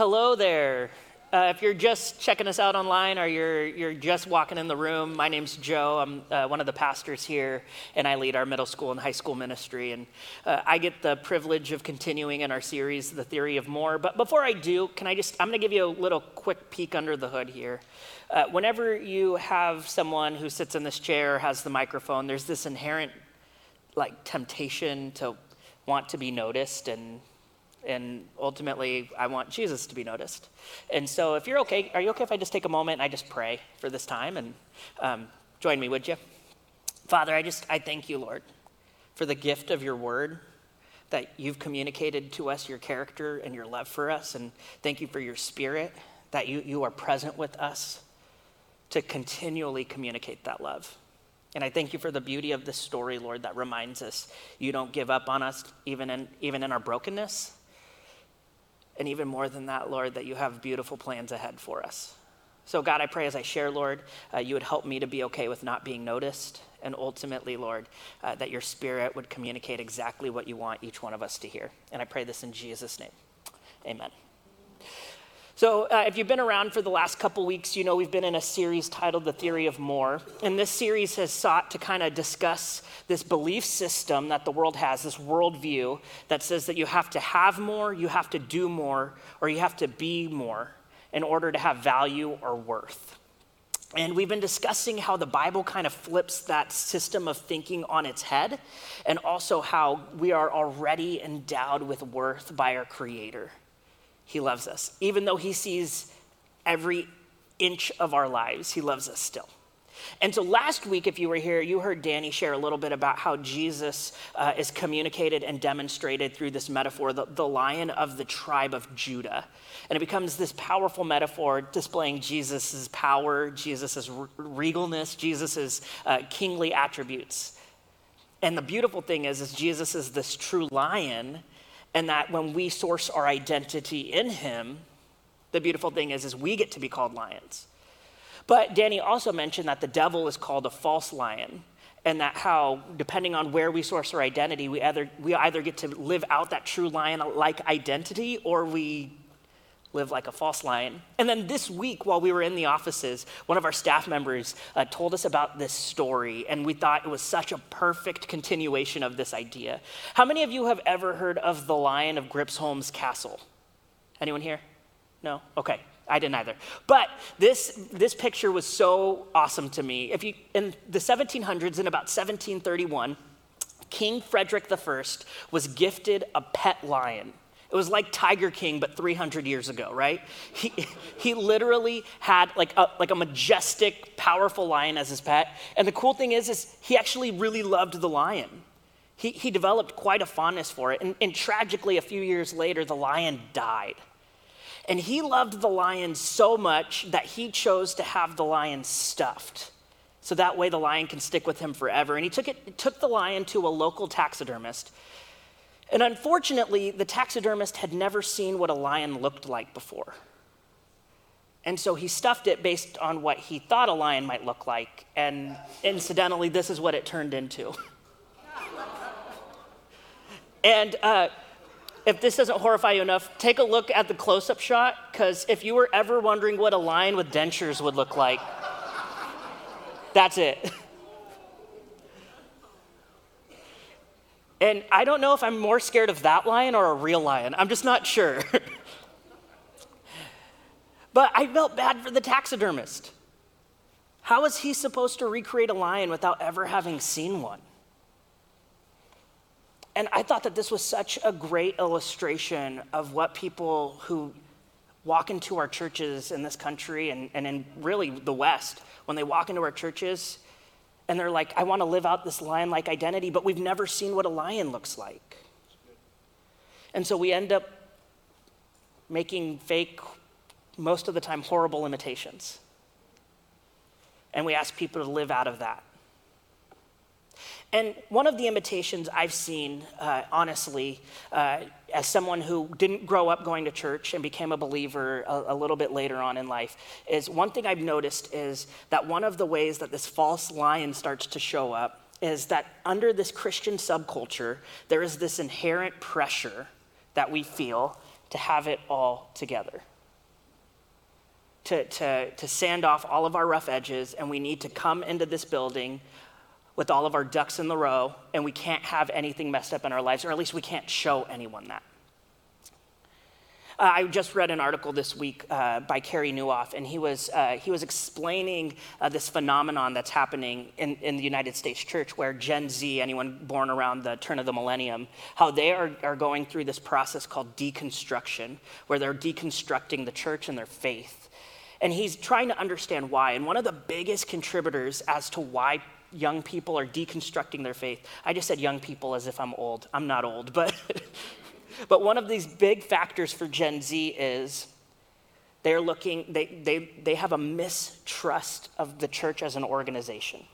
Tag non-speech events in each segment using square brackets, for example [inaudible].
Hello there. Uh, if you're just checking us out online or you're, you're just walking in the room, my name's Joe. I'm uh, one of the pastors here, and I lead our middle school and high school ministry. And uh, I get the privilege of continuing in our series, The Theory of More. But before I do, can I just, I'm going to give you a little quick peek under the hood here. Uh, whenever you have someone who sits in this chair, has the microphone, there's this inherent like temptation to want to be noticed and and ultimately I want Jesus to be noticed. And so if you're okay, are you okay if I just take a moment and I just pray for this time and um, join me, would you? Father, I just, I thank you, Lord, for the gift of your word that you've communicated to us your character and your love for us. And thank you for your spirit that you, you are present with us to continually communicate that love. And I thank you for the beauty of this story, Lord, that reminds us you don't give up on us even in, even in our brokenness and even more than that, Lord, that you have beautiful plans ahead for us. So, God, I pray as I share, Lord, uh, you would help me to be okay with not being noticed. And ultimately, Lord, uh, that your spirit would communicate exactly what you want each one of us to hear. And I pray this in Jesus' name. Amen. So, uh, if you've been around for the last couple weeks, you know we've been in a series titled The Theory of More. And this series has sought to kind of discuss this belief system that the world has, this worldview that says that you have to have more, you have to do more, or you have to be more in order to have value or worth. And we've been discussing how the Bible kind of flips that system of thinking on its head, and also how we are already endowed with worth by our Creator. He loves us. Even though He sees every inch of our lives, He loves us still. And so last week, if you were here, you heard Danny share a little bit about how Jesus uh, is communicated and demonstrated through this metaphor, the, the lion of the tribe of Judah. And it becomes this powerful metaphor displaying Jesus' power, Jesus' regalness, Jesus' uh, kingly attributes. And the beautiful thing is, is Jesus is this true lion and that when we source our identity in him, the beautiful thing is, is we get to be called lions. But Danny also mentioned that the devil is called a false lion, and that how, depending on where we source our identity, we either, we either get to live out that true lion like identity or we live like a false lion. And then this week, while we were in the offices, one of our staff members uh, told us about this story, and we thought it was such a perfect continuation of this idea. How many of you have ever heard of the Lion of Gripsholm's Castle? Anyone here? No? Okay. I didn't either. But this, this picture was so awesome to me. If you, in the 1700s, in about 1731, King Frederick I was gifted a pet lion. It was like Tiger King, but 300 years ago, right? He, he literally had like a, like a majestic, powerful lion as his pet. And the cool thing is, is he actually really loved the lion. He, he developed quite a fondness for it. And, and tragically, a few years later, the lion died. And he loved the lion so much that he chose to have the lion stuffed. So that way the lion can stick with him forever. And he took, it, took the lion to a local taxidermist and unfortunately, the taxidermist had never seen what a lion looked like before. And so he stuffed it based on what he thought a lion might look like. And incidentally, this is what it turned into. [laughs] and uh, if this doesn't horrify you enough, take a look at the close up shot, because if you were ever wondering what a lion with dentures would look like, that's it. [laughs] And I don't know if I'm more scared of that lion or a real lion. I'm just not sure. [laughs] but I felt bad for the taxidermist. How is he supposed to recreate a lion without ever having seen one? And I thought that this was such a great illustration of what people who walk into our churches in this country and, and in really the West, when they walk into our churches, and they're like, I want to live out this lion like identity, but we've never seen what a lion looks like. And so we end up making fake, most of the time, horrible imitations. And we ask people to live out of that. And one of the imitations I've seen, uh, honestly, uh, as someone who didn't grow up going to church and became a believer a, a, little bit later on in life, is one thing I've noticed is that one of the ways that this false lion starts to show up is that under this Christian subculture, there is this inherent pressure that we feel to have it all together. To, to, to sand off all of our rough edges, and we need to come into this building with all of our ducks in the row, and we can't have anything messed up in our lives, or at least we can't show anyone that. Uh, I just read an article this week uh, by Carey Nieuwhof, and he was, uh, he was explaining uh, this phenomenon that's happening in, in the United States church where Gen Z, anyone born around the turn of the millennium, how they are, are going through this process called deconstruction, where they're deconstructing the church and their faith. And he's trying to understand why. And one of the biggest contributors as to why young people are deconstructing their faith. I just said young people as if I'm old. I'm not old, but [laughs] But one of these big factors for Gen Z is they're looking, they, they, they have a mistrust of the church as an organization.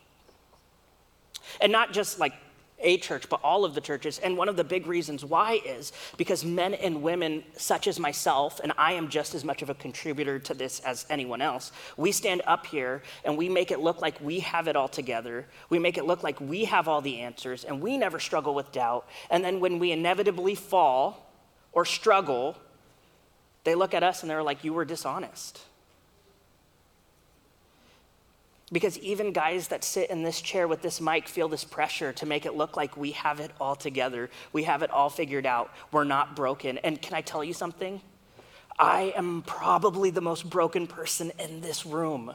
And not just like a church, but all of the churches. And one of the big reasons why is because men and women, such as myself, and I am just as much of a contributor to this as anyone else, we stand up here and we make it look like we have it all together. We make it look like we have all the answers and we never struggle with doubt. And then when we inevitably fall or struggle, they look at us and they're like, You were dishonest. Because even guys that sit in this chair with this mic feel this pressure to make it look like we have it all together. We have it all figured out. We're not broken. And can I tell you something? I am probably the most broken person in this room.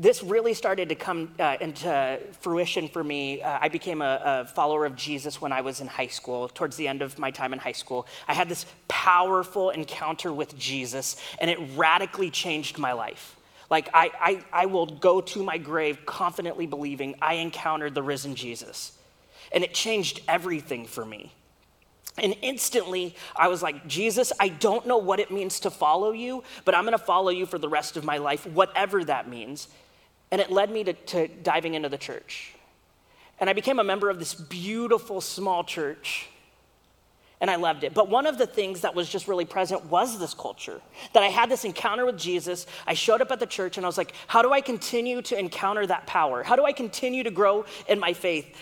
This really started to come uh, into fruition for me. Uh, I became a, a, follower of Jesus when I was in high school, towards the end of my time in high school. I had this powerful encounter with Jesus, and it radically changed my life. Like, I, I, I will go to my grave confidently believing I encountered the risen Jesus. And it changed everything for me. And instantly, I was like, Jesus, I don't know what it means to follow you, but I'm gonna follow you for the rest of my life, whatever that means. And it led me to, to diving into the church. And I became a member of this beautiful small church and I loved it. But one of the things that was just really present was this culture. That I had this encounter with Jesus. I showed up at the church and I was like, how do I continue to encounter that power? How do I continue to grow in my faith?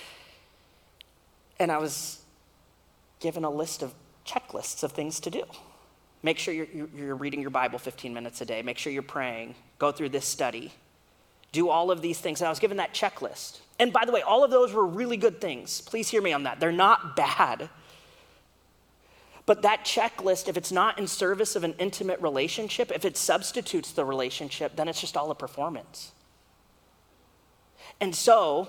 And I was given a list of checklists of things to do. Make sure you're, you're reading your Bible 15 minutes a day. Make sure you're praying. Go through this study do all of these things. And I was given that checklist. And by the way, all of those were really good things. Please hear me on that. They're not bad. But that checklist, if it's not in service of an intimate relationship, if it substitutes the relationship, then it's just all a performance. And so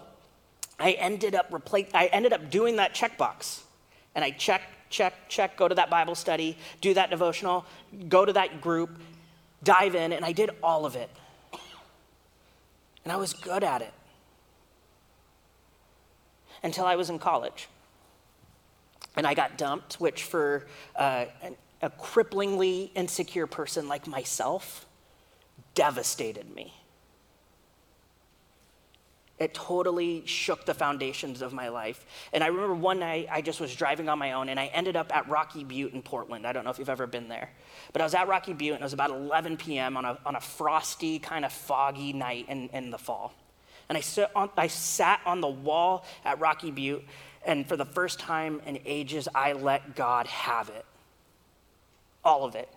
I ended up repla- I ended up doing that checkbox. And I check, check, check, go to that Bible study, do that devotional, go to that group, dive in, and I did all of it. And I was good at it until I was in college. And I got dumped, which for uh, a cripplingly insecure person like myself devastated me. It totally shook the foundations of my life. And I remember one night I just was driving on my own and I ended up at Rocky Butte in Portland. I don't know if you've ever been there. But I was at Rocky Butte and it was about 11 p.m. on a, on a frosty, kind of foggy night in, in the fall. And I, sit on, I sat on the wall at Rocky Butte and for the first time in ages, I let God have it. All of it.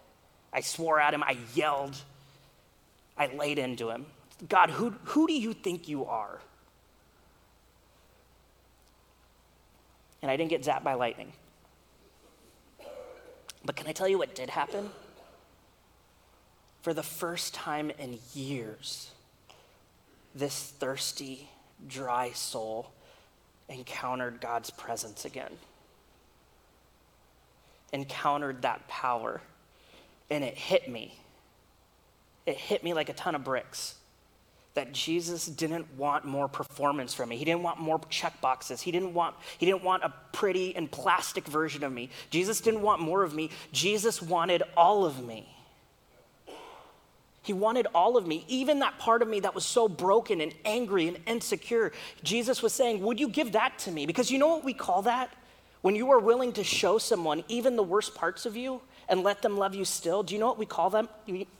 I swore at him, I yelled, I laid into him. God, who, who do you think you are? And I didn't get zapped by lightning. But can I tell you what did happen? For the first time in years, this thirsty, dry soul encountered God's presence again, encountered that power, and it hit me. It hit me like a ton of bricks that Jesus didn't want more performance from me. He didn't want more check boxes. He didn't want he didn't want a pretty and plastic version of me. Jesus didn't want more of me. Jesus wanted all of me. He wanted all of me, even that part of me that was so broken and angry and insecure. Jesus was saying, Would you give that to me? Because you know what we call that? When you are willing to show someone even the worst parts of you and let them love you still, do you know what we call them?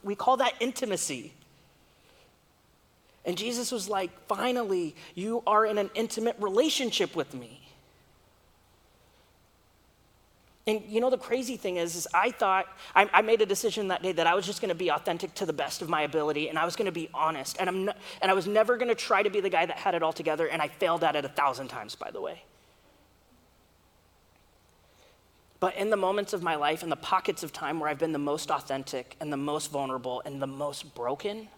We call that intimacy. And Jesus was like, finally, you are in an intimate relationship with me. And you know, the crazy thing is, is I thought, I, I made a decision that day that I was just gonna be authentic to the best of my ability and I was gonna be honest. And, I'm and I was never gonna try to be the guy that had it all together. And I failed at it a thousand times, by the way. But in the moments of my life, in the pockets of time where I've been the most authentic and the most vulnerable and the most broken,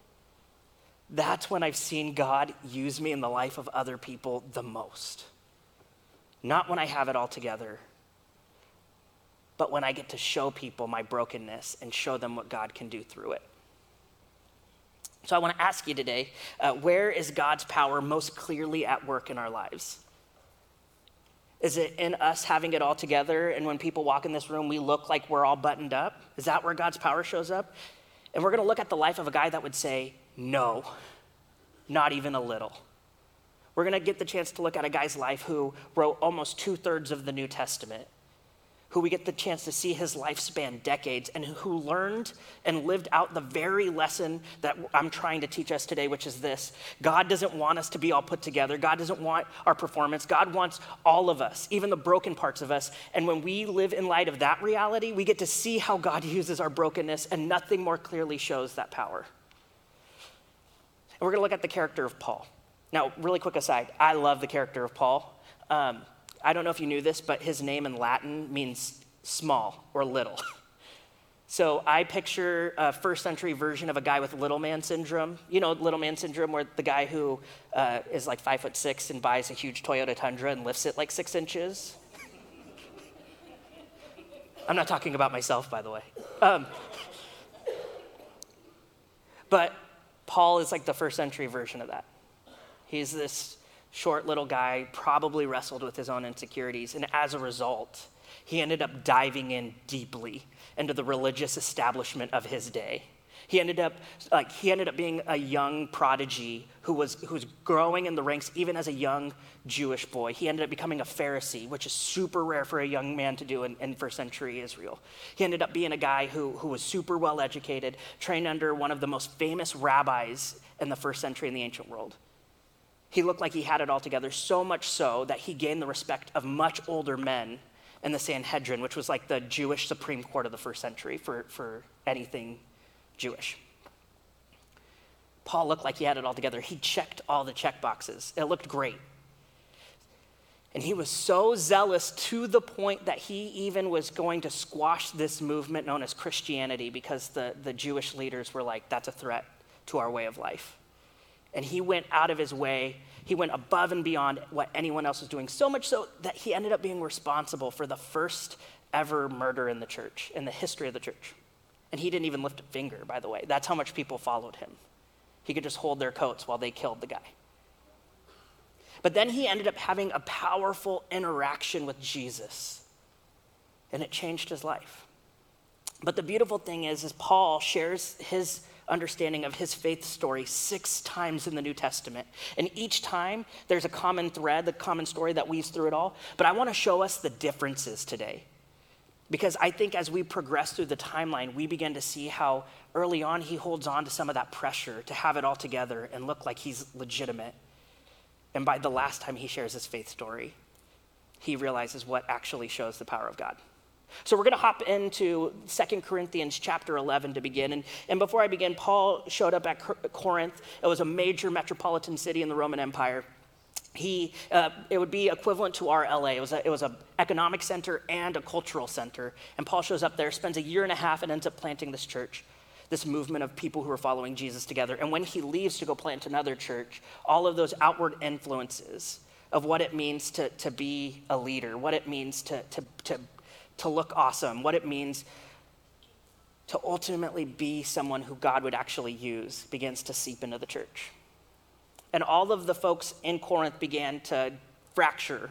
that's when I've seen God use me in the life of other people the most. Not when I have it all together but when I get to show people my brokenness and show them what God can do through it. So I want to ask you today uh, where is God's power most clearly at work in our lives? Is it in us having it all together and when people walk in this room, we look like we're all buttoned up? Is that where God's power shows up? And we're going to look at the life of a guy that would say, no, not even a little. We're going to get the chance to look at a guy's life who wrote almost two thirds of the New Testament who we get the chance to see his lifespan decades and who learned and lived out the very lesson that I'm trying to teach us today, which is this God doesn't want us to be all put together. God doesn't want our performance. God wants all of us, even the broken parts of us. And when we live in light of that reality, we get to see how God [laughs] uses our brokenness, and nothing more clearly shows that power. And we're going to look at the character of Paul. Now, really quick aside, I love the character of Paul. Um, I don't know if you knew this, but his name in Latin means small or little. [laughs] So I picture a first century version of a guy with little man syndrome. You know, little man syndrome, where the guy who uh, is like five foot six and buys a huge Toyota Tundra and lifts it like six inches. [laughs] I'm not talking about myself, by the way. Um, [laughs] but Paul is like the first century version of that. He's this short little guy, probably wrestled with his own insecurities. And as a result, he ended up diving in deeply into the religious establishment of his day. He ended up like he ended up being a young prodigy who was who was growing in the ranks even as a young Jewish boy. He ended up becoming a Pharisee, which is super rare for a young man to do in, in first century Israel. He ended up being a guy who, who was super well educated, trained under one of the most famous rabbis in the first century in the ancient world. He looked like he had it all together, so much so that he gained the respect of much older men in the Sanhedrin, which was like the Jewish Supreme Court of the first century for, for anything Jewish. Paul looked like he had it all together. He checked all the check boxes. It looked great. And he was so zealous to the point that he even was going to squash this movement known as Christianity because the, the Jewish leaders were like, that's a threat to our way of life. And he went out of his way. He went above and beyond what anyone else was doing, so much so that he ended up being responsible for the first ever murder in the church, in the history of the church. And he didn't even lift a finger, by the way. That's how much people followed him. He could just hold their coats while they killed the guy. But then he ended up having a powerful interaction with Jesus, and it changed his life. But the beautiful thing is, is Paul shares his understanding of his faith story six times in the New Testament. And each time there's a common thread, the common story that weaves through it all. But I want to show us the differences today. Because I think as we progress through the timeline, we begin to see how early on he holds on to some of that pressure to have it all together and look like he's legitimate. And by the last time he shares his faith story, he realizes what actually shows the power of God. So we're going to hop into Second Corinthians chapter 11 to begin. And, and before I begin, Paul showed up at Corinth. It was a major metropolitan city in the Roman Empire. He, uh, it would be equivalent to our LA. It was, a, it was an economic center and a cultural center. And Paul shows up there, spends a year and a half, and ends up planting this church, this movement of people who are following Jesus together. And when he leaves to go plant another church, all of those outward influences of what it means to, to be a leader, what it means to, to, to to look awesome, what it means to ultimately be someone who God would actually use begins to seep into the church. And all of the folks in Corinth began to fracture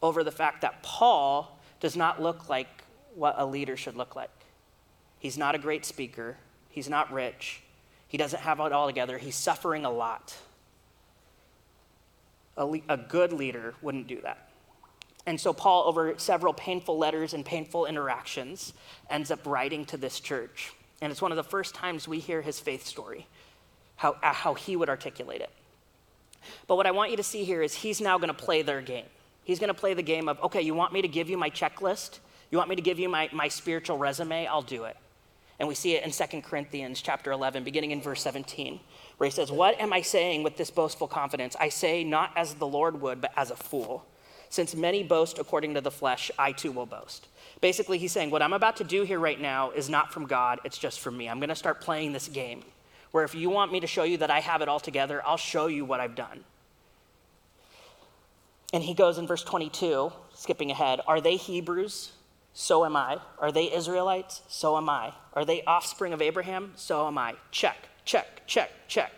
over the fact that Paul does not look like what a leader should look like. He's not a great speaker, he's not rich, he doesn't have it all together, he's suffering a lot. A, le- a good leader wouldn't do that. And so, Paul, over several painful letters and painful interactions, ends up writing to this church. And it's one of the first times we hear his faith story. how, how he would articulate it. But what I want you to see here is he's now going to play their game. He's going to play the game of, okay, you want me to give you my checklist? You want me to give you my, my spiritual resume? I'll do it. And we see it in 2 Corinthians chapter 11, beginning in verse 17, where he says, What am I saying with this boastful confidence? I say not as the Lord would, but as a fool. Since many boast according to the flesh, I too will boast. Basically, he's saying, What I'm about to do here right now is not from God, it's just from me. I'm going to start playing this game where if you want me to show you that I have it all together, I'll show you what I've done. And he goes in verse 22, skipping ahead Are they Hebrews? So am I. Are they Israelites? So am I. Are they offspring of Abraham? So am I. Check, check, check, check.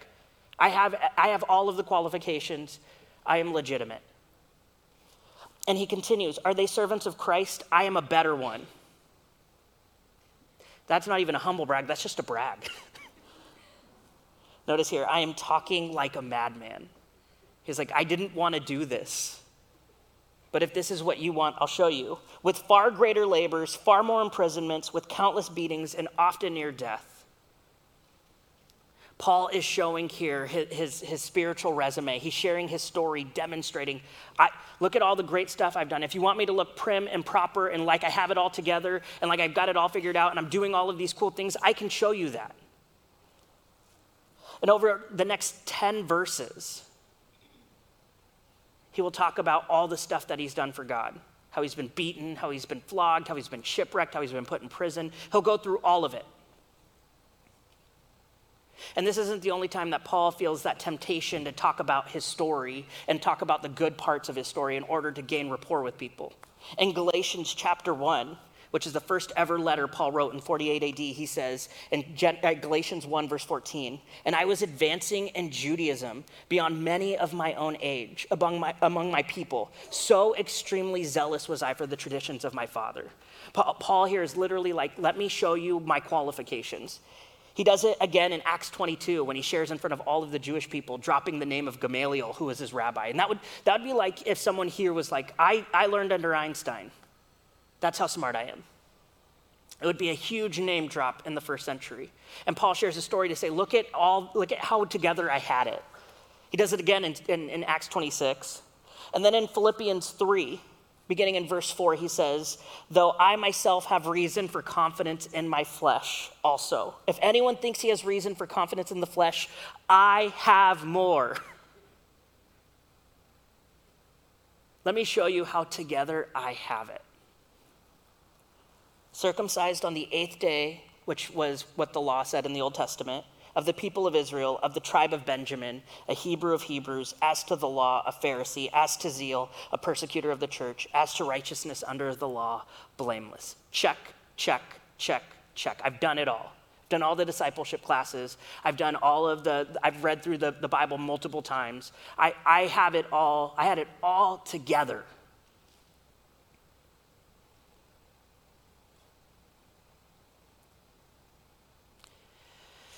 I have, I have all of the qualifications. I am legitimate. And he continues Are they servants of Christ? I am a better one. That's not even a humble brag, that's just a brag. [laughs] Notice here, I am talking like a madman. He's like, I didn't want to do this. But if this is what you want, I'll show you. With far greater labors, far more imprisonments, with countless beatings, and often near death. Paul is showing here his, his, his, spiritual resume. He's sharing his story, demonstrating, I, look at all the great stuff I've done. If you want me to look prim and proper and like I have it all together and like I've got it all figured out and I'm doing all of these cool things, I can show you that. And over the next 10 verses, he will talk about all the stuff that he's done for God how he's been beaten, how he's been flogged, how he's been shipwrecked, how he's been put in prison. He'll go through all of it. And this isn't the only time that Paul feels that temptation to talk about his story and talk about the good parts of his story in order to gain rapport with people. In Galatians chapter 1, which is the first ever letter Paul wrote in 48 AD, he says in uh, Galatians 1, verse 14, and I was advancing in Judaism beyond many of my own age among my, among my people. So extremely zealous was I for the traditions of my father. Paul here is literally like, let me show you my qualifications. He does it again in Acts 22 when he shares in front of all of the Jewish people, dropping the name of Gamaliel, who was his rabbi. And that would, that would be like if someone here was like, I, I learned under Einstein. That's how smart I am. It would be a huge name drop in the first century. And Paul shares a story to say, look at all, look at how together I had it. He does it again in, in, in Acts 26. And then in Philippians 3, beginning in verse 4, he says, Though I myself have reason for confidence in my flesh also. If anyone thinks he has reason for confidence in the flesh, I have more. Let me show you how together I have it circumcised on the eighth day, which was what the law said in the Old Testament, of the people of Israel, of the tribe of Benjamin, a Hebrew of Hebrews, as to the law, a Pharisee, as to zeal, a persecutor of the church, as to righteousness under the law, blameless. Check, check, check, check. I've done it all. I've done all the discipleship classes. I've done all of the, I've read through the, the Bible multiple times. I, I have it all, I had it all together.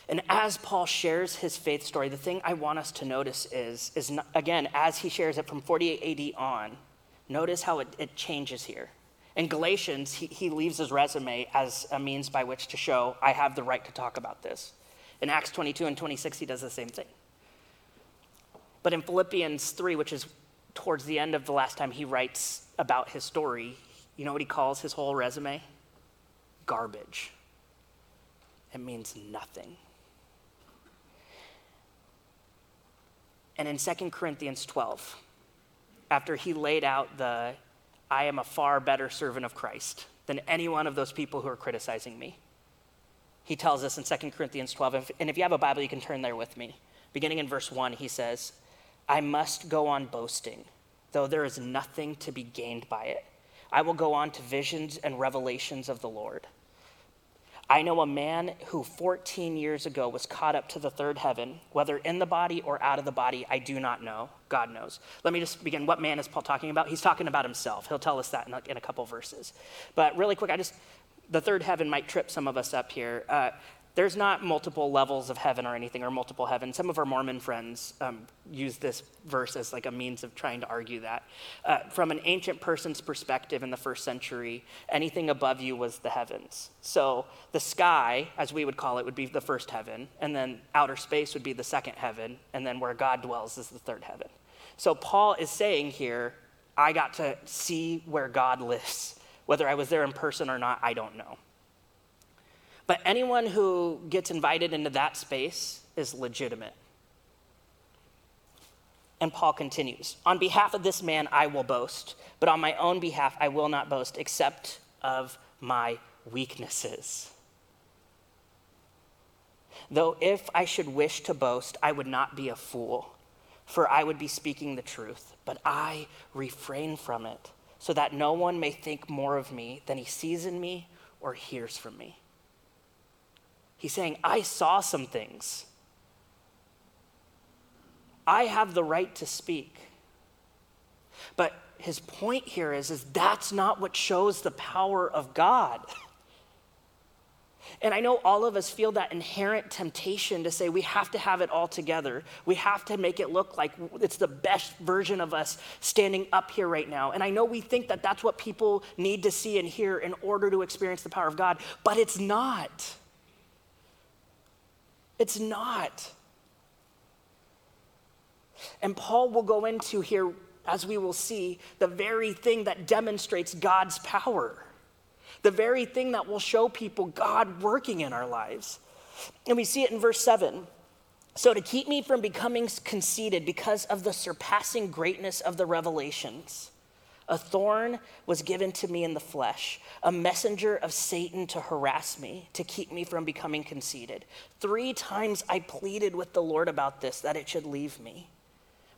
And as Paul shares his faith story, the thing I want us to notice is, is not, again, as he shares it from 48 AD on, notice how it, it changes here. In Galatians, he, he leaves his resume as a means by which to show, I have the right to talk about this. In Acts 22 and 26, he does the same thing. But in Philippians 3, which is towards the end of the last time he writes about his story, you know what he calls his whole resume? Garbage. It means nothing. And in 2 Corinthians 12, after he laid out the, I am a far better servant of Christ than any one of those people who are criticizing me, he tells us in 2 Corinthians 12, and if you have a Bible, you can turn there with me. Beginning in verse 1, he says, I must go on boasting, though there is nothing to be gained by it. I will go on to visions and revelations of the Lord. I know a man who 14 years ago was caught up to the third heaven, whether in the body or out of the body, I do not know. God knows. Let me just begin. What man is Paul talking about? He's talking about himself. He'll tell us that in a, in a couple verses. But really quick, I just, the third heaven might trip some of us up here. Uh, there's not multiple levels of heaven or anything, or multiple heaven. Some of our Mormon friends um, use this verse as like a means of trying to argue that. Uh, from an ancient person's perspective in the first century, anything above you was the heavens. So the sky, as we would call it, would be the first heaven, and then outer space would be the second heaven, and then where God dwells is the third heaven. So Paul is saying here, I got to see where God lives. Whether I was there in person or not, I don't know. But anyone who gets invited into that space is legitimate. And Paul continues On behalf of this man, I will boast, but on my own behalf, I will not boast, except of my weaknesses. Though if I should wish to boast, I would not be a fool, for I would be speaking the truth, but I refrain from it, so that no one may think more of me than he sees in me or hears from me. He's saying, I saw some things. I have the right to speak. But his point here is, is that's not what shows the power of God. And I know all of us feel that inherent temptation to say we have to have it all together. We have to make it look like it's the best version of us standing up here right now. And I know we think that that's what people need to see and hear in order to experience the power of God, but it's not. It's not. And Paul will go into here, as we will see, the very thing that demonstrates God's power, the very thing that will show people God working in our lives. And we see it in verse 7. So, to keep me from becoming conceited because of the surpassing greatness of the revelations, a thorn was given to me in the flesh, a messenger of Satan to harass me, to keep me from becoming conceited. Three times I pleaded with the Lord about this, that it should leave me.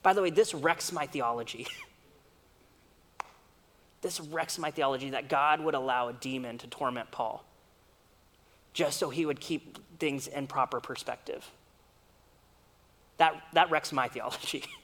By the way, this wrecks my theology. [laughs] this wrecks my theology that God would allow a demon to torment Paul just so he would keep things in proper perspective. That, that wrecks my theology. [laughs]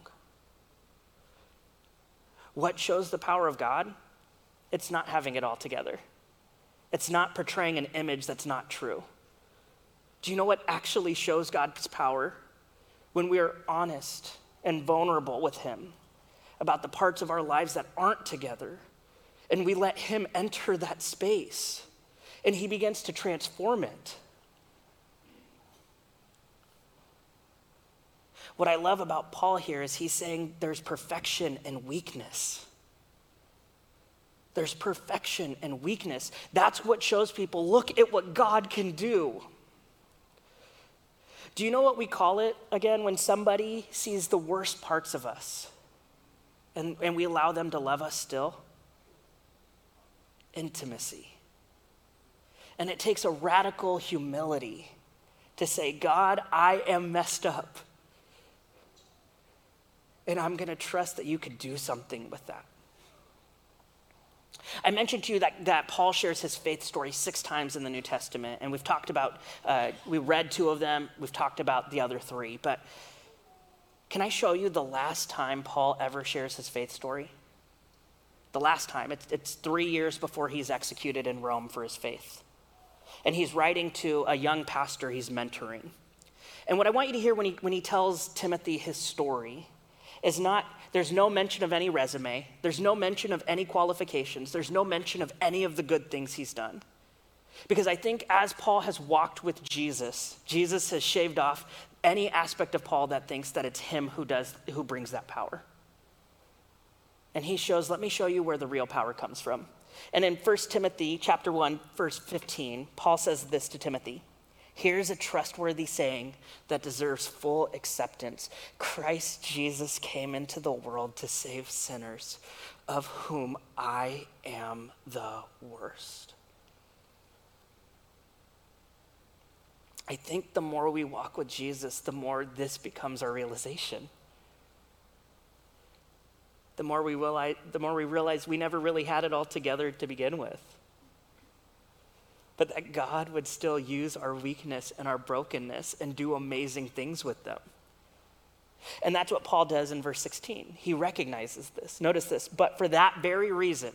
What shows the power of God? It's not having it all together. It's not portraying an image that's not true. Do you know what actually shows God's power? When we are honest and vulnerable with Him about the parts of our lives that aren't together, and we let Him enter that space, and He begins to transform it. What I love about Paul here is he's saying there's perfection and weakness. There's perfection and weakness. That's what shows people look at what God can do. Do you know what we call it again when somebody sees the worst parts of us and, and we allow them to love us still? Intimacy. And it takes a radical humility to say, God, I am messed up. And I'm going to trust that you could do something with that. I mentioned to you that, that Paul shares his faith story six times in the New Testament, and we've talked about, uh, we read two of them, we've talked about the other three, but can I show you the last time Paul ever shares his faith story? The last time. It's, it's three years before he's executed in Rome for his faith. And he's writing to a young pastor he's mentoring. And what I want you to hear when he, when he tells Timothy his story is not, there's no mention of any resume, there's no mention of any qualifications, there's no mention of any of the good things he's done. Because I think as Paul has walked with Jesus, Jesus has shaved off any aspect of Paul that thinks that it's him who does who brings that power. And he shows, let me show you where the real power comes from. And in 1 Timothy chapter 1, verse 15, Paul says this to Timothy. Here's a trustworthy saying that deserves full acceptance Christ Jesus came into the world to save sinners, of whom I am the worst. I think the more we walk with Jesus, the more this becomes our realization. The more we realize, the more we realize we never really had it all together to begin with. But that God would still use our weakness and our brokenness and do amazing things with them. And that's what Paul does in verse 16. He recognizes this. Notice this. But for that very reason,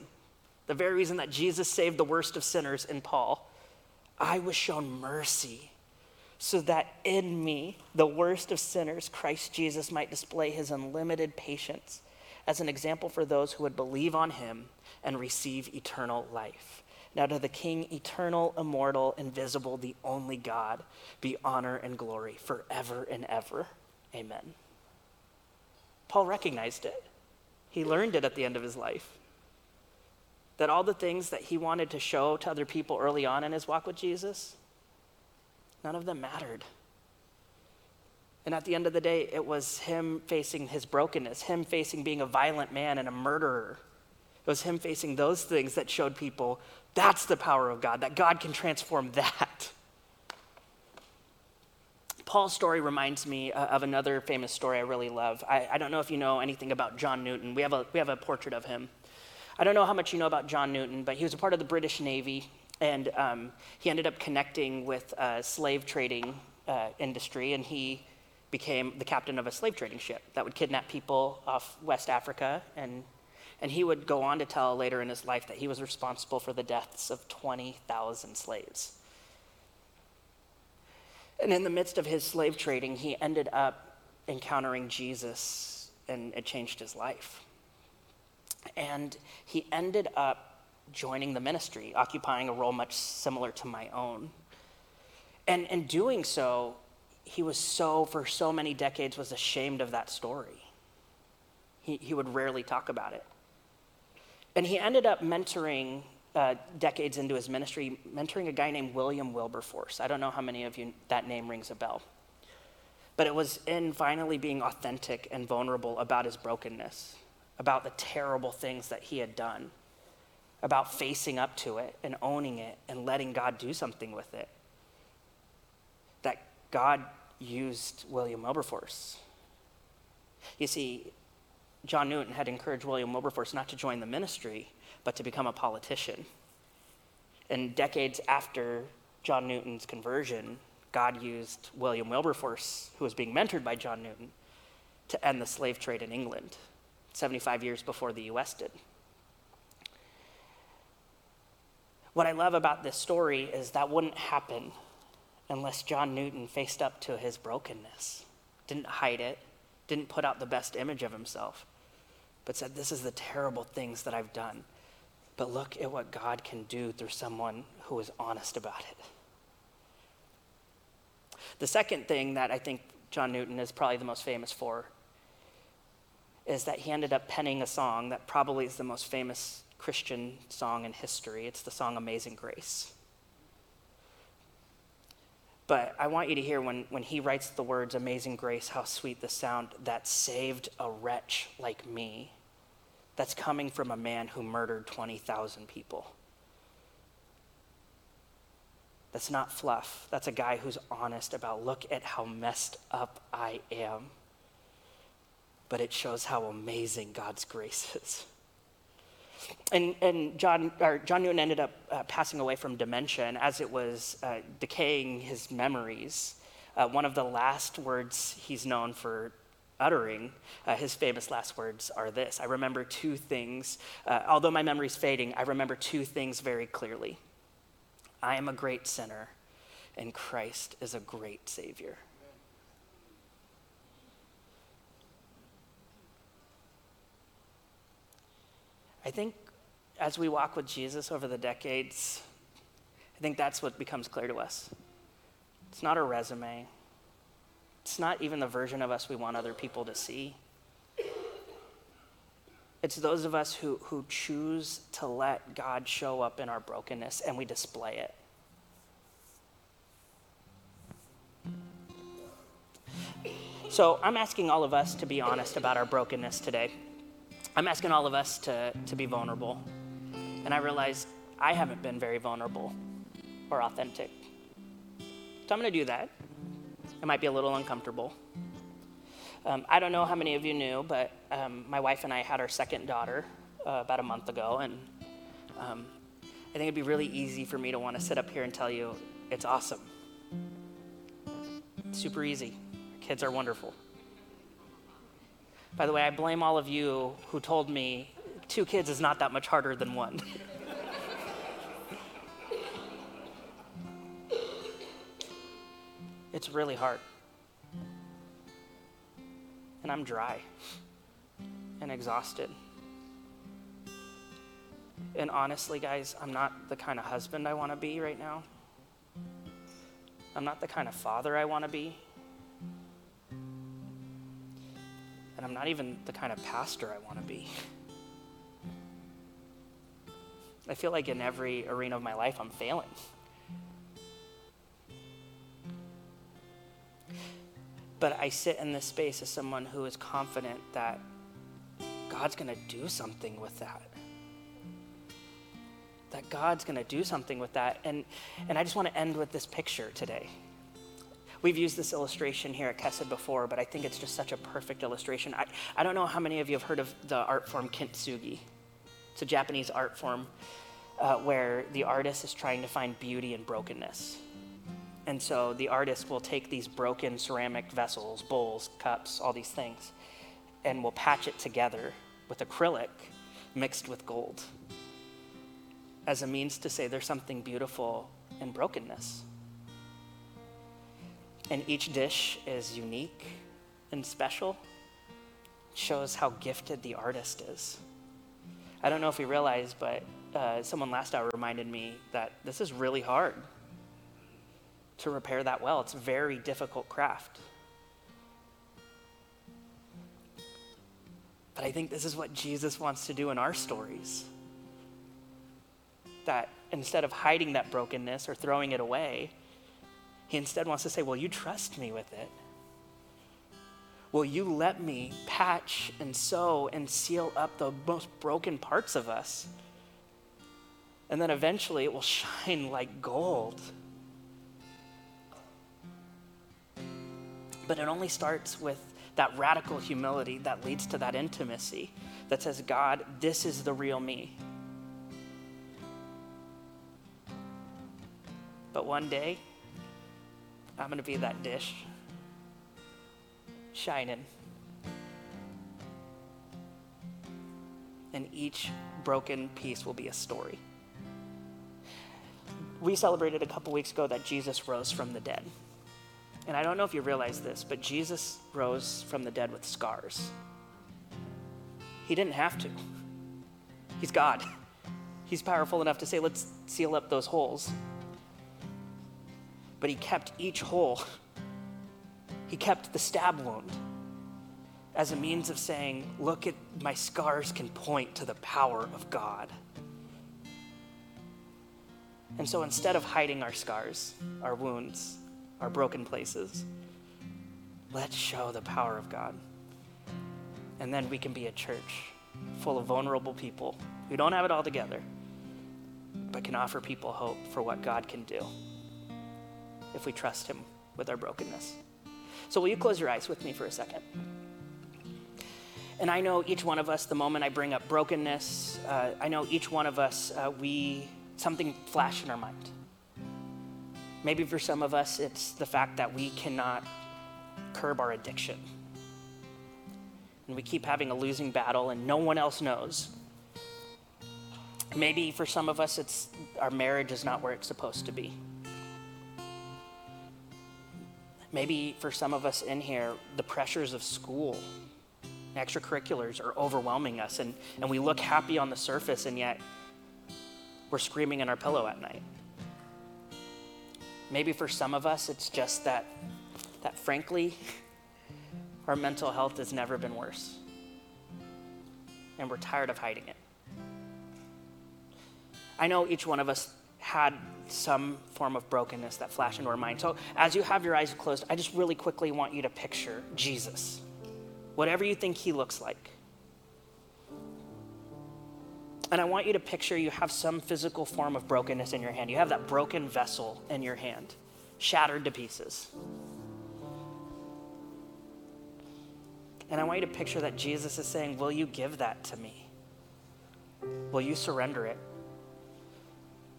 the very reason that Jesus saved the worst of sinners in Paul, I was shown mercy so that in me, the worst of sinners, Christ Jesus might display his unlimited patience as an example for those who would believe on him and receive eternal life. Now, to the King, eternal, immortal, invisible, the only God, be honor and glory forever and ever. Amen. Paul recognized it. He learned it at the end of his life. That all the things that he wanted to show to other people early on in his walk with Jesus, none of them mattered. And at the end of the day, it was him facing his brokenness, him facing being a violent man and a murderer. It was him facing those things that showed people that's the power of God, that God can transform that. Paul's story reminds me uh, of another famous story I really love. I, I, don't know if you know anything about John Newton. We have, a, we have a portrait of him. I don't know how much you know about John Newton, but he was a part of the British Navy, and um, he ended up connecting with a slave trading uh, industry, and he became the captain of a slave trading ship that would kidnap people off West Africa. And, and he would go on to tell later in his life that he was responsible for the deaths of 20,000 slaves. And in the midst of his slave trading, he ended up encountering Jesus, and it changed his life. And he ended up joining the ministry, occupying a role much similar to my own. And in doing so, he was so, for so many decades, was ashamed of that story. He, he would rarely talk about it. And he ended up mentoring uh, decades into his ministry, mentoring a guy named William Wilberforce. I don't know how many of you that name rings a bell. But it was in finally being authentic and vulnerable about his brokenness, about the terrible things that he had done, about facing up to it and owning it and letting God do something with it. That God used William Wilberforce. You see, John Newton had encouraged William Wilberforce not to join the ministry, but to become a politician. And decades after John Newton's conversion, God used William Wilberforce, who was being mentored by John Newton, to end the slave trade in England, 75 years before the US did. What I love about this story is that wouldn't happen unless John Newton faced up to his brokenness, didn't hide it, didn't put out the best image of himself, but said, This is the terrible things that I've done. But look at what God can do through someone who is honest about it. The second thing that I think John Newton is probably the most famous for is that he ended up penning a song that probably is the most famous Christian song in history. It's the song Amazing Grace. But I want you to hear when, when he writes the words, Amazing Grace, how sweet the sound that saved a wretch like me that's coming from a man who murdered 20,000 people. That's not fluff. That's a guy who's honest about look at how messed up I am. But it shows how amazing God's grace [laughs] is. And, and John, or John Newton ended up uh, passing away from dementia, and as it was uh, decaying his memories, uh, one of the last words he's known for uttering, uh, his famous last words are this I remember two things. Uh, although my memory's fading, I remember two things very clearly. I am a great sinner, and Christ is a great Savior. I think as we walk with Jesus over the decades, I think that's what becomes clear to us. It's not a resume, it's not even the version of us we want other people to see. It's those of us who, who choose to let God show up in our brokenness and we display it. So I'm asking all of us to be honest about our brokenness today. I'm asking all of us to, to be vulnerable. And I realize I haven't been very vulnerable or authentic. So I'm going to do that. It might be a little uncomfortable. Um, I don't know how many of you knew, but um, my wife and I had our second daughter uh, about a month ago, and um, I think it'd be really easy for me to want to sit up here and tell you it's awesome. It's super easy. Kids are wonderful. By the way, I blame all of you who told me two kids is not that much harder than one. [laughs] it's really hard. And I'm dry and exhausted. And honestly, guys, I'm not the kind of husband I want to be right now. I'm not the kind of father I want to be. And I'm not even the kind of pastor I want to be. I feel like in every arena of my life, I'm failing. But I sit in this space as someone who is confident that God's going to do something with that. That God's going to do something with that. And, and I just want to end with this picture today. We've used this illustration here at Kesed before, but I think it's just such a perfect illustration. I, I don't know how many of you have heard of the art form kintsugi. It's a Japanese art form uh, where the artist is trying to find beauty in brokenness. And so the artist will take these broken ceramic vessels, bowls, cups, all these things, and will patch it together with acrylic mixed with gold as a means to say there's something beautiful in brokenness. And each dish is unique and special, it shows how gifted the artist is. I don't know if you realize, but uh, someone last hour reminded me that this is really hard to repair that well. It's a very difficult craft. But I think this is what Jesus wants to do in our stories. That instead of hiding that brokenness or throwing it away, he instead wants to say, Will you trust me with it? Will you let me patch and sew and seal up the most broken parts of us? And then eventually it will [laughs] shine like gold. But it only starts with that radical humility that leads to that intimacy that says, God, this is the real me. But one day, I'm going to be that dish shining. And each broken piece will be a story. We celebrated a couple weeks ago that Jesus rose from the dead. And I don't know if you realize this, but Jesus rose from the dead with scars. He didn't have to. He's God. He's powerful enough to say, let's seal up those holes. But he kept each hole, he kept the stab wound as a means of saying, look at my scars can point to the power of God. And so instead of hiding our scars, our wounds, our broken places. Let's show the power of God. And then we can be a church full of vulnerable people who don't have it all together, but can offer people hope for what God can do if we trust Him with our brokenness. So, will you close your eyes with me for a second? And I know each one of us, the moment I bring up brokenness, uh, I know each one of us, uh, we, something flash in our mind. Maybe for some of us, it's the fact that we cannot curb our addiction. And we keep having a losing battle and no one else knows. Maybe for some of us, it's our marriage is not where it's supposed to be. Maybe for some of us in here, the pressures of school, extracurriculars are overwhelming us, and, and we look happy on the surface, and yet we're screaming in our pillow at night. Maybe for some of us, it's just that, that frankly, [laughs] our mental health has never been worse. And we're tired of hiding it. I know each one of us had some form of brokenness that flashed into our mind. So, as you have your eyes closed, I just really quickly want you to picture Jesus, whatever you think he looks like. And I want you to picture you have some physical form of brokenness in your hand. You have that broken vessel in your hand. shattered to pieces. And I want you to picture that Jesus is saying, Will you give that to me? Will you surrender it?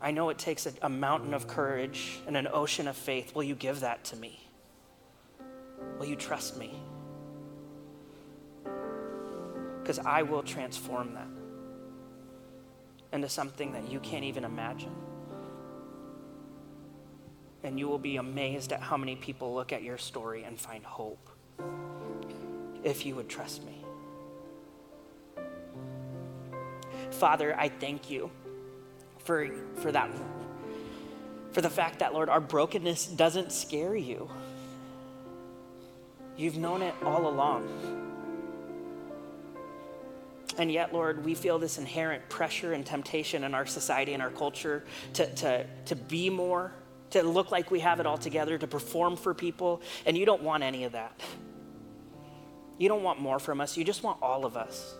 I know it takes a, a, mountain of courage and an ocean of faith. Will you give that to me? Will you trust me? Because I will transform that into something that you can't even imagine. And you will be amazed at how many people look at your story and find hope if you would trust me. Father, I thank you for, for that, for the fact that, Lord, our brokenness doesn't scare you. You've known it all along. And yet, Lord, we feel this inherent pressure and temptation in our society and our culture to, to, to be more, to look like we have it all together, to perform for people. And you don't want any of that. You don't want more from us, you just want all of us.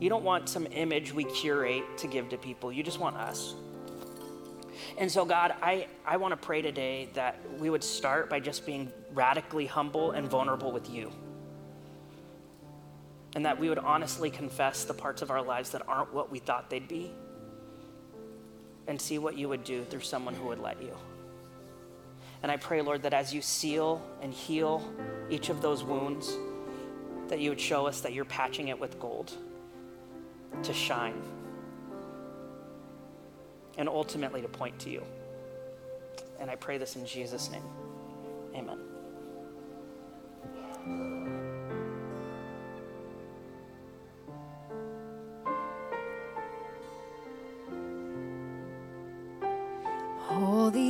You don't want some image we curate to give to people, you just want us. And so, God, I, I want to pray today that we would start by just being radically humble and vulnerable with you. And that we would honestly confess the parts of our lives that aren't what we thought they'd be. And see what you would do through someone who would let you. And I pray, Lord, that as you seal and heal each of those wounds, that you would show us that you're patching it with gold to shine and ultimately to point to you. And I pray this in Jesus' name. Amen.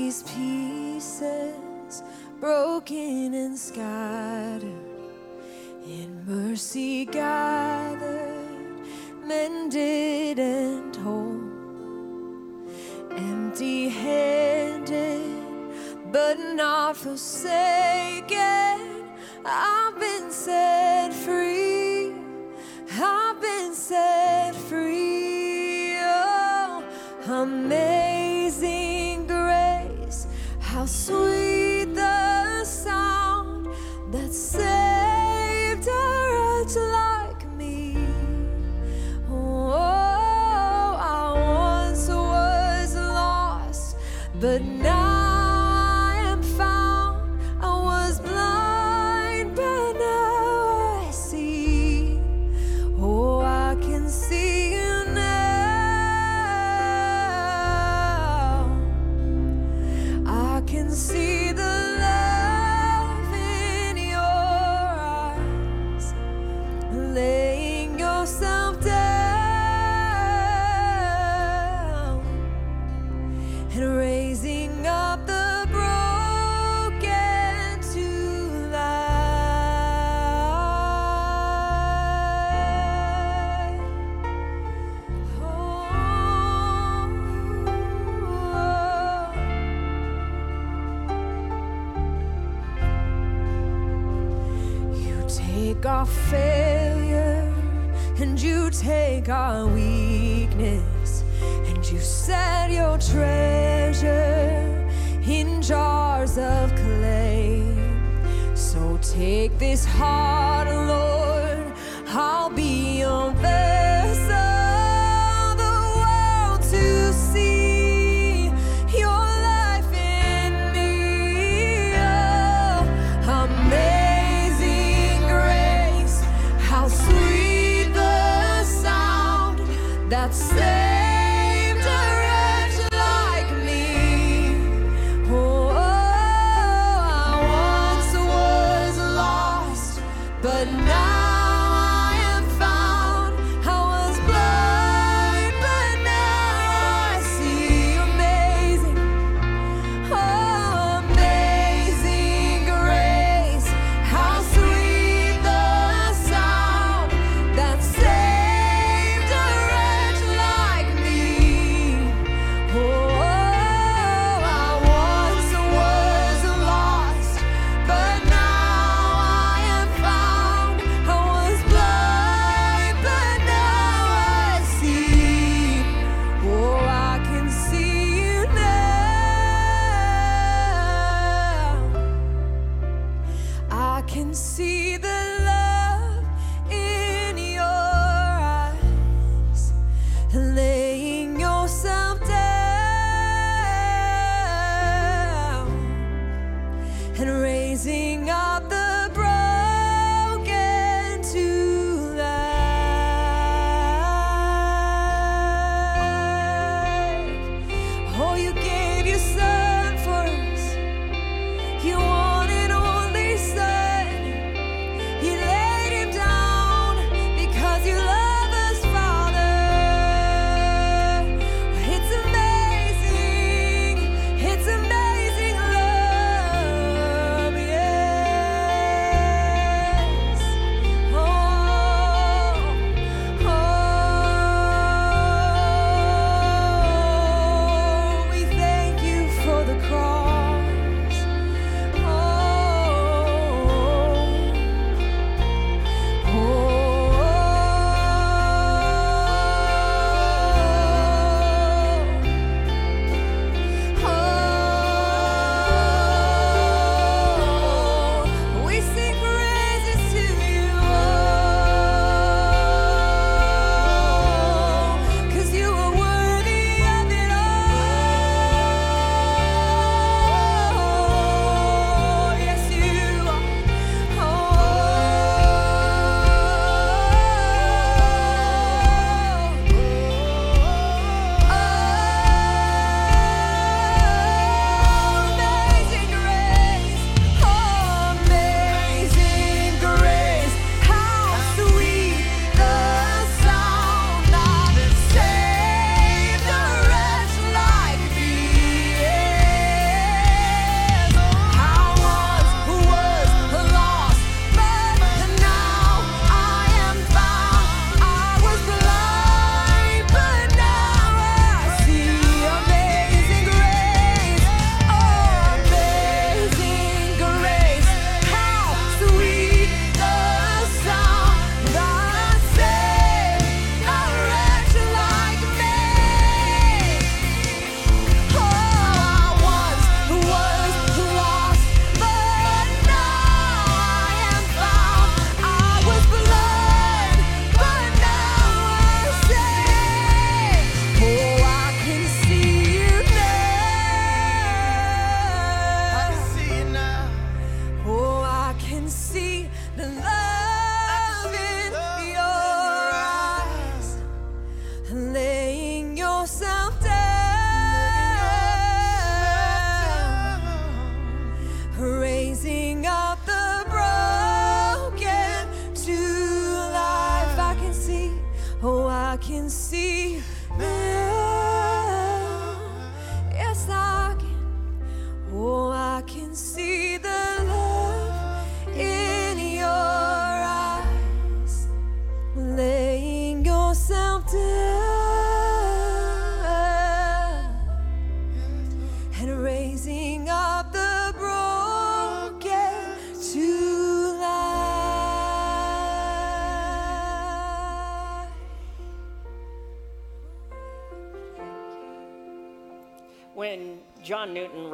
These pieces broken and scattered in mercy gathered, mended and whole, empty handed, but not forsaken. I've been set free, I've been set sweet see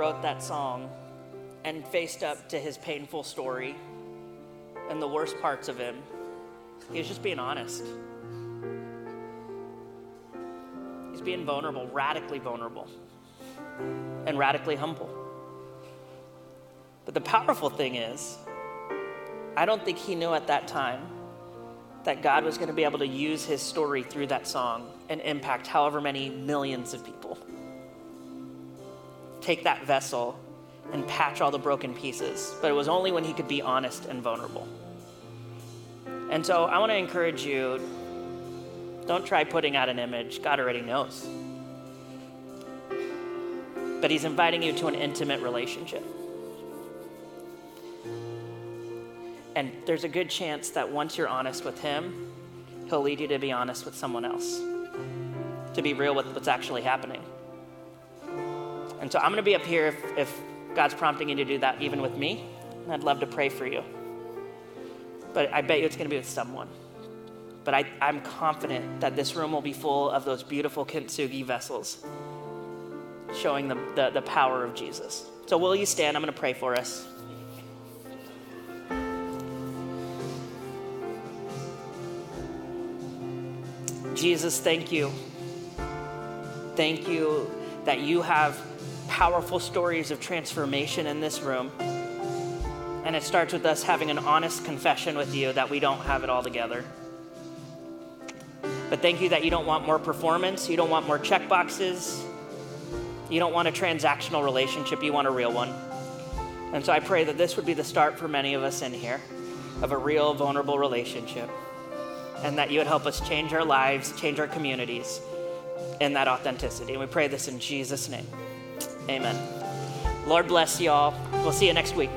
wrote that song and faced up to his painful story and the worst parts of him, he was just being honest. He's being vulnerable, radically vulnerable, and radically humble. But the powerful thing is, I don't think he knew at that time that God was going to be able to use his story through that song and impact however many millions of people take that vessel and patch all the broken pieces. But it was only when he could be honest and vulnerable. And so I want to encourage you don't try putting out an image, God already knows. But he's inviting you to an intimate relationship. And there's a good chance that once you're honest with him, he'll lead you to be honest with someone else, to be real with what's actually happening. And so I'm going to be up here if, if God's prompting you to do that, even with me. And I'd love to pray for you. But I bet you it's going to be with someone. But I, I'm confident that this room will be full of those beautiful kintsugi vessels showing the, the, the power of Jesus. So, will you stand? I'm going to pray for us. Jesus, thank you. Thank you that you have powerful stories of transformation in this room. And it starts with us having an honest confession with you that we don't have it all together. But thank you that you don't want more performance, you don't want more check boxes, you don't want a transactional relationship, you want a real one. And so I pray that this would be the start for many of us in here of a real, vulnerable relationship. And that you would help us change our lives, change our communities in that authenticity. And we pray this in Jesus' name. Amen. Lord bless you all. We'll see you next week.